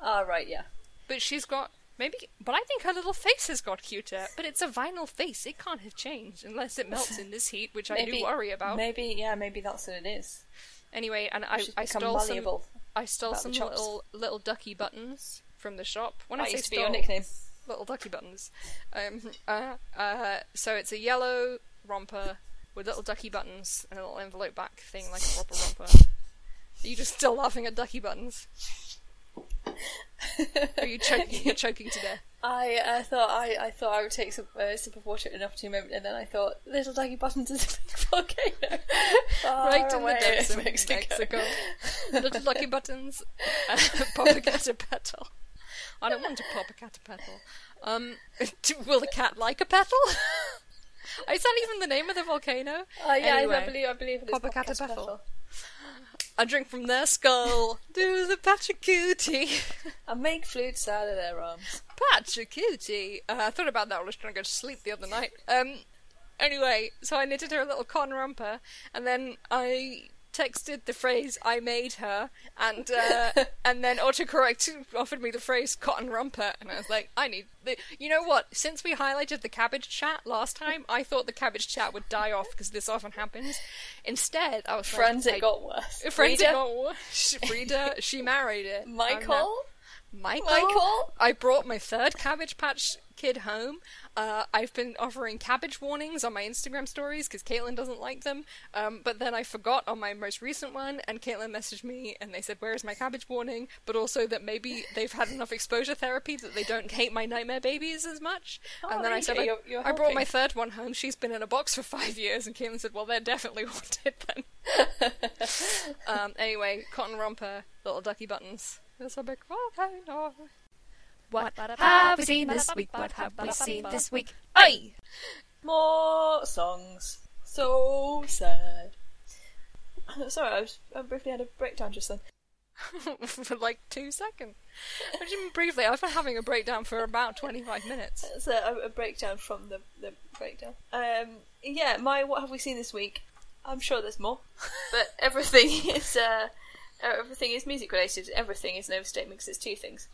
Ah, right, yeah. But she's got maybe but I think her little face has got cuter. But it's a vinyl face. It can't have changed unless it melts in this heat, which I do worry about. Maybe, yeah, maybe that's what it is. Anyway, and I, I stole some. I stole some little little ducky buttons from the shop. When That I say used to be your nickname. Little ducky buttons. Um, uh, uh, so it's a yellow romper with little ducky buttons and a little envelope back thing like a proper romper. Are you just still laughing at ducky buttons? Are you choking? *laughs* You're choking to death. I uh, thought I, I thought I would take some uh, sip of water at an opportune moment, and then I thought little ducky buttons is a big *laughs* volcano far right in the depths of Mexico. Mexico. *laughs* Little ducky buttons. Uh, pop a caterpetal. I don't want to pop a caterpetal. Um, *laughs* will the cat like a petal? *laughs* Is that even the name of the volcano? Uh, yeah, Anyway, I believe I believe it is Popocatépetl. I drink from their skull. Do the Pachacuti. *laughs* and make flutes out of their arms. Pachacuti. Uh, I thought about that while I was trying to go to sleep the other night. Um, anyway, so I knitted her a little cotton romper, and then I texted the phrase "I made her," and uh, and then autocorrect offered me the phrase "cotton romper," and I was like, I need. The... You know what? Since we highlighted the cabbage chat last time, I thought the cabbage chat would die off because this often happens. Instead, I was Friends, like, it got worse. *laughs* Friends, Frida? it got worse. Frida, she married it. *laughs* Michael. Michael? Michael? I brought my third Cabbage Patch Kid home. Uh, I've been offering cabbage warnings on my Instagram stories because Caitlin doesn't like them. Um, but then I forgot on my most recent one, and Caitlin messaged me and they said, Where is my cabbage warning? But also that maybe they've had enough exposure therapy that they don't hate my nightmare babies as much. Oh, and then I said, I, you're- you're I brought my third one home. She's been in a box for five years. And Caitlin said, Well, they're definitely *laughs* haunted then. *laughs* um, anyway, cotton romper, little ducky buttons. There's a big volcano. What have we seen this week? What have we seen this week? Oi! More songs. So sad. Sorry, I, was, I briefly had a breakdown just then. for *laughs* like two seconds. What do you mean briefly? I've been having a breakdown for about 25 minutes. It's a, a, a breakdown from the, the breakdown. Um, yeah, my what have we seen this week? I'm sure there's more, *laughs* but everything is uh, everything is music related. Everything is an overstatement because it's two things.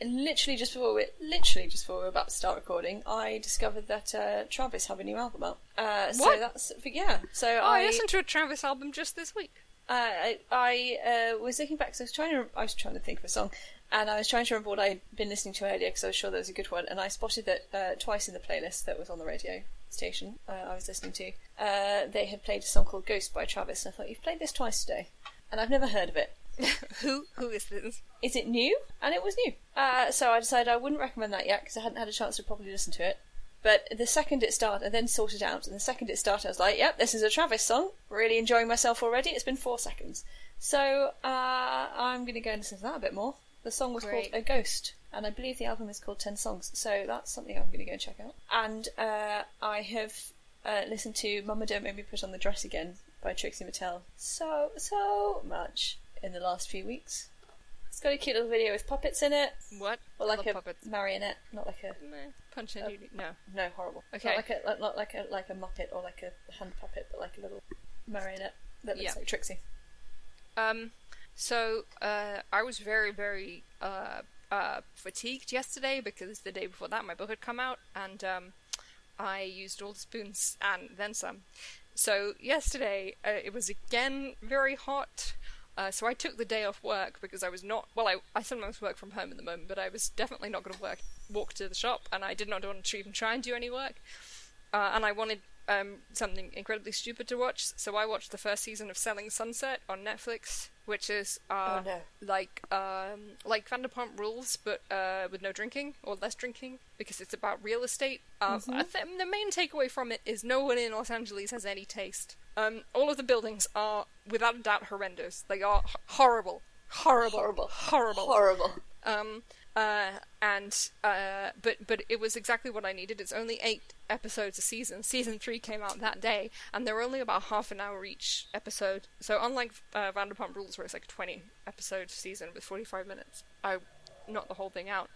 And literally just before we literally just before we were about to start recording, I discovered that uh, Travis have a new album out. Uh, so What? that's yeah. So Oh, I I listened to a Travis album just this week. uh, I, I uh, was looking back. So I was trying to I was trying to think of a song, and I was trying to remember what I'd been listening to earlier because I was sure there was a good one. And I spotted that uh, twice in the playlist that was on the radio station uh, I was listening to, uh, they had played a song called "Ghost" by Travis. And I thought you've played this twice today, and I've never heard of it. *laughs* Who? Who is this? Is it new? And it was new. Uh, so I decided I wouldn't recommend that yet because I hadn't had a chance to properly listen to it. But the second it started, I then sorted out, and the second it started, I was like, "Yep, this is a Travis song. Really enjoying myself already." It's been four seconds, so uh, I'm going to go and listen to that a bit more. The song was Great. called "A Ghost," and I believe the album is called Ten Songs. So that's something I'm going to go and check out. And uh, I have uh, listened to "Mama Don't Make Me Put on the Dress Again" by Trixie Mattel so so much in the last few weeks. It's got a cute little video with puppets in it, What? or like a puppets. marionette, not like a Punch. Judy. No. no horrible. Okay. Not like a like- not like a like a muppet or like a hand puppet, but like a little marionette that looks Yeah. like Trixie. Um, so uh, I was very, very uh, uh, fatigued yesterday because the day before that my book had come out, and um, I used all the spoons and then some. So yesterday uh, it was again very hot. Uh, so I took the day off work because I was not well. I, I sometimes work from home at the moment, but I was definitely not going to work walk to the shop, and I did not want to even try and do any work. Uh, and I wanted um, something incredibly stupid to watch, so I watched the first season of Selling Sunset on Netflix. which is uh, Oh, no. like um, like Vanderpump Rules, but uh, with no drinking or less drinking because it's about real estate. Um, Mm-hmm. Th- the main takeaway from it is no one in Los Angeles has any taste. Um, all of the buildings are, without a doubt, horrendous. They are h- horrible, horrible, Horrible. horrible. Horrible. Um, uh, and uh, but but it was exactly what I needed. It's only eight episodes a season. Season three came out that day, and they're only about half an hour each episode. So unlike uh, Vanderpump Rules, where it's like a twenty episode season with forty five minutes, I knocked the whole thing out.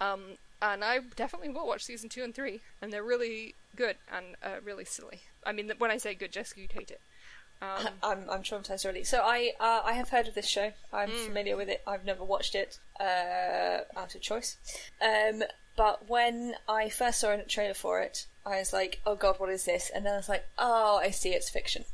Um, and I definitely will watch season two and three, and they're really good and uh, really silly. I mean, when I say good, Jessica, you'd hate it. Um, *laughs* I'm I'm traumatized already. So I uh, I have heard of this show. I'm Mm. familiar with it. I've never watched it uh, out of choice. Um, but when I first saw a trailer for it, I was like, "Oh God, what is this?" And then I was like, "Oh, I see, it's fiction."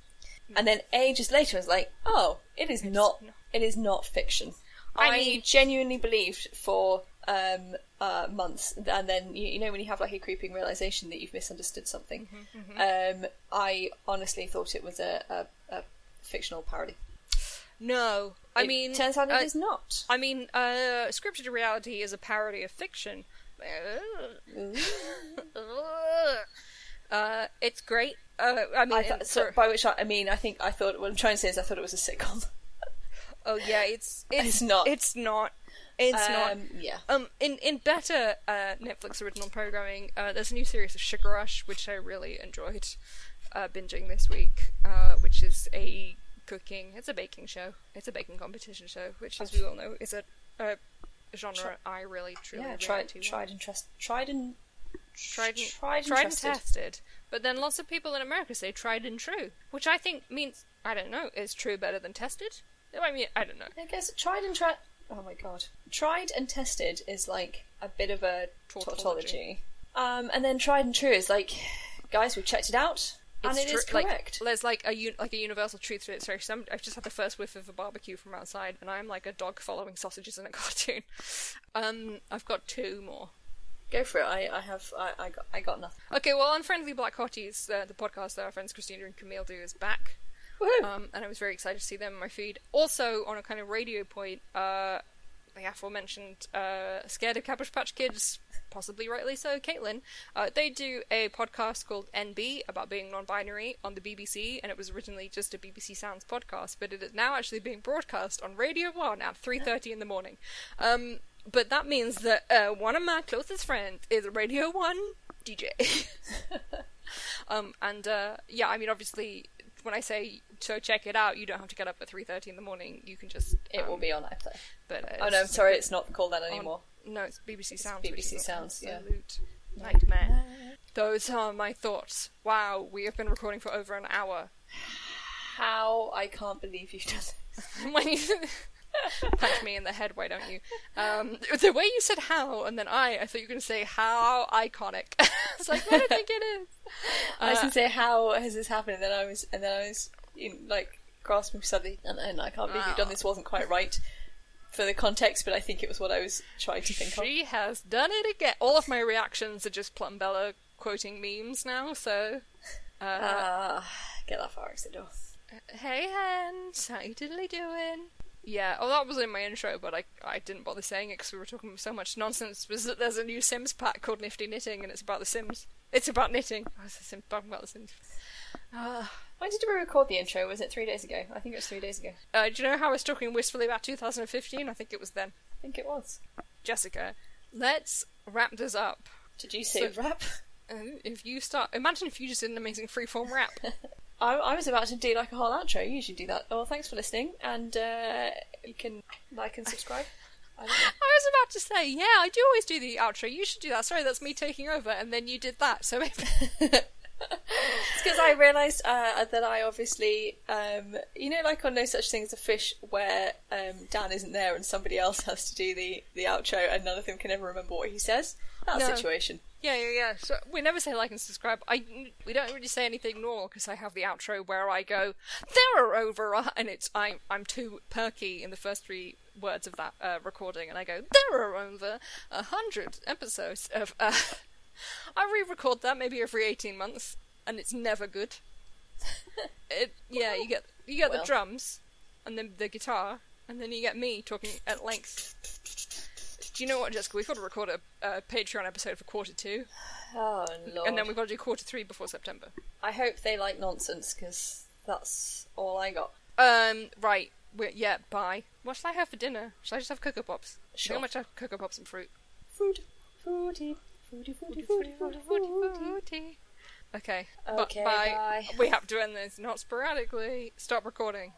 And then ages later, I was like, "Oh, it is not. not. It is not fiction." I I, mean- genuinely believed for um, uh, months, and then you, you know when you have like a creeping realization that you've misunderstood something. Mm-hmm, Um, I honestly thought it was a, a, a fictional parody. no, I It mean, turns out it uh, is not. I mean, uh, scripted reality is a parody of fiction. *laughs* uh, it's great. Uh, I mean, I thought, so, for- by which I, I mean, I think I thought what I'm trying to say is I thought it was a sitcom. oh yeah, it's *laughs* it's, It's not. It's not. It's not. Um, yeah. Um, in in better uh, Netflix original programming, uh, there's a new series of Sugar Rush, which I really enjoyed uh, binging this week, uh, which is a cooking. It's a baking show. It's a baking competition show, which, as we all know, is a, a genre I really truly Yeah, tried, to. tried and trust, tried and tried and, tried and tried and tested. But then lots of people in America say tried and true, which I think means I don't know is true better than tested. I mean, I don't know. I guess tried and tried. Oh my god, tried and tested is like a bit of a Tautology. Um, and then tried and true is like, guys, we've checked it out, and It's it is tru- like, correct. there's like a un- like a universal truth to it. Sorry, some, I've just had the first whiff of a barbecue from outside, and I'm like a dog following sausages in a *laughs* cartoon. Um, I've got two more. Go for it. I, I have. I, I got. I got nothing. Okay, well, Unfriendly Black Hotties, uh, the podcast that our friends Christina and Camille do, is back. Um, and I was very excited to see them in my feed. Also, on a kind of radio point, uh, the aforementioned uh, Scared of Cabbage Patch Kids, possibly rightly so, Caitlin, uh, they do a podcast called NB about being non-binary on the BBC, and it was originally just a BBC Sounds podcast, but it is now actually being broadcast on Radio 1 at 3.30 in the morning. Um, but that means that uh, one of my closest friends is a Radio 1 DJ. *laughs* um, and uh, yeah, I mean, obviously, when I say so check it out, you don't have to get up at 3.30 in the morning. You can just... it um, will be on iPlayer. But, uh, Oh no, I'm sorry, it's not called that on- anymore. no, it's BBC Sounds. BBC which is an Sounds, yeah. Nightmare. Those are my thoughts. Wow, we have been recording for over an hour. How I can't believe you've done this. when you *laughs* punch me in the head, why don't you? Um, the way you said how, and then I, I thought you were going to say how iconic. *laughs* it's like, what do you think it is? I was Uh, gonna say how has this happened, and then I was, and then I was in, like grasping for something, and, and I can't believe you've done this. wasn't quite right for the context, but I think it was what I was trying to think of. She has done it again. All of my reactions are just Plumbella quoting memes now, so. Uh, Ah, get that far exit door. Hey Hans, how you diddly doing? Yeah, oh that was in my intro, but I I didn't bother saying it because we were talking so much nonsense. Was that there's a new Sims pack called Nifty Knitting, and it's about the Sims. It's about knitting. I was Sim- talking about the Sims. Uh, When did we record the intro? Was it three days ago? I think it was three days ago. uh, do you know how I was talking wistfully about 2015? I think it was then. I think it was. Jessica, let's wrap this up. Did you say So- rap? Uh, if you start, imagine if you just did an amazing freeform rap. *laughs* I, I was about to do like a whole outro. You usually do that. Well, thanks for listening, and uh, you can like and subscribe. I. I was about to say, yeah, I do always do the outro. You should do that. Sorry, that's me taking over, and then you did that. So *laughs* It's because I realised uh, that I obviously, um, you know, like on No Such Thing as a Fish, where um, Dan isn't there and somebody else has to do the, the outro and none of them can ever remember what he says. That No. situation. Yeah, yeah, yeah. So we never say like and subscribe. I we don't really say anything normal because I have the outro where I go there are over a-" and it's I'm I'm too perky in the first three words of that uh, recording and I go there are over a hundred episodes of. Uh, I re-record that maybe every eighteen months and it's never good. *laughs* It yeah you get you get Well. the drums and then the guitar, and then you get me talking at length. Do you know what, Jessica? We've got to record a, a Patreon episode for quarter two, *sighs* Oh lord. and then we've got to do quarter three before September. I hope they like nonsense because that's all I got. Um, right. We're, yeah, bye. What should I have for dinner? Should I just have Coco Pops? Sure. think I have Coco Pops and fruit. Fruit, fruity, fruity, fruity, fruity, fruity, fruity. Okay. Okay, bye. bye. We have to end this, not sporadically. Stop recording.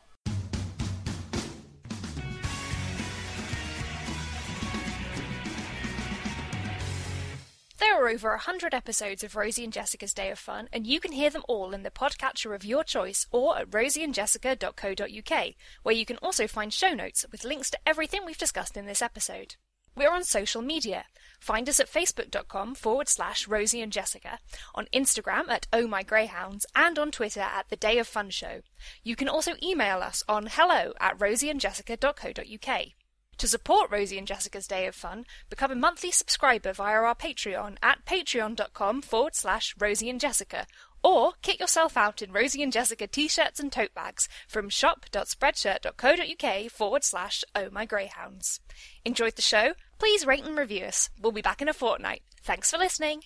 There are over 100 episodes of Rosie and Jessica's Day of Fun, and you can hear them all in the podcatcher of your choice or at rosieandjessica.co.uk, where you can also find show notes with links to everything we've discussed in this episode. We're on social media. Find us at facebook.com forward slash Rosie and Jessica, on Instagram at Oh My Greyhounds, and on Twitter at The Day of Fun Show. You can also email us on hello at rosieandjessica.co.uk. To support Rosie and Jessica's Day of Fun, become a monthly subscriber via our Patreon at patreon.com forward slash Rosie and Jessica, or kit yourself out in Rosie and Jessica t-shirts and tote bags from shop.spreadshirt.co.uk forward slash Oh My Greyhounds. Enjoyed the show? Please rate and review us. We'll be back in a fortnight. Thanks for listening.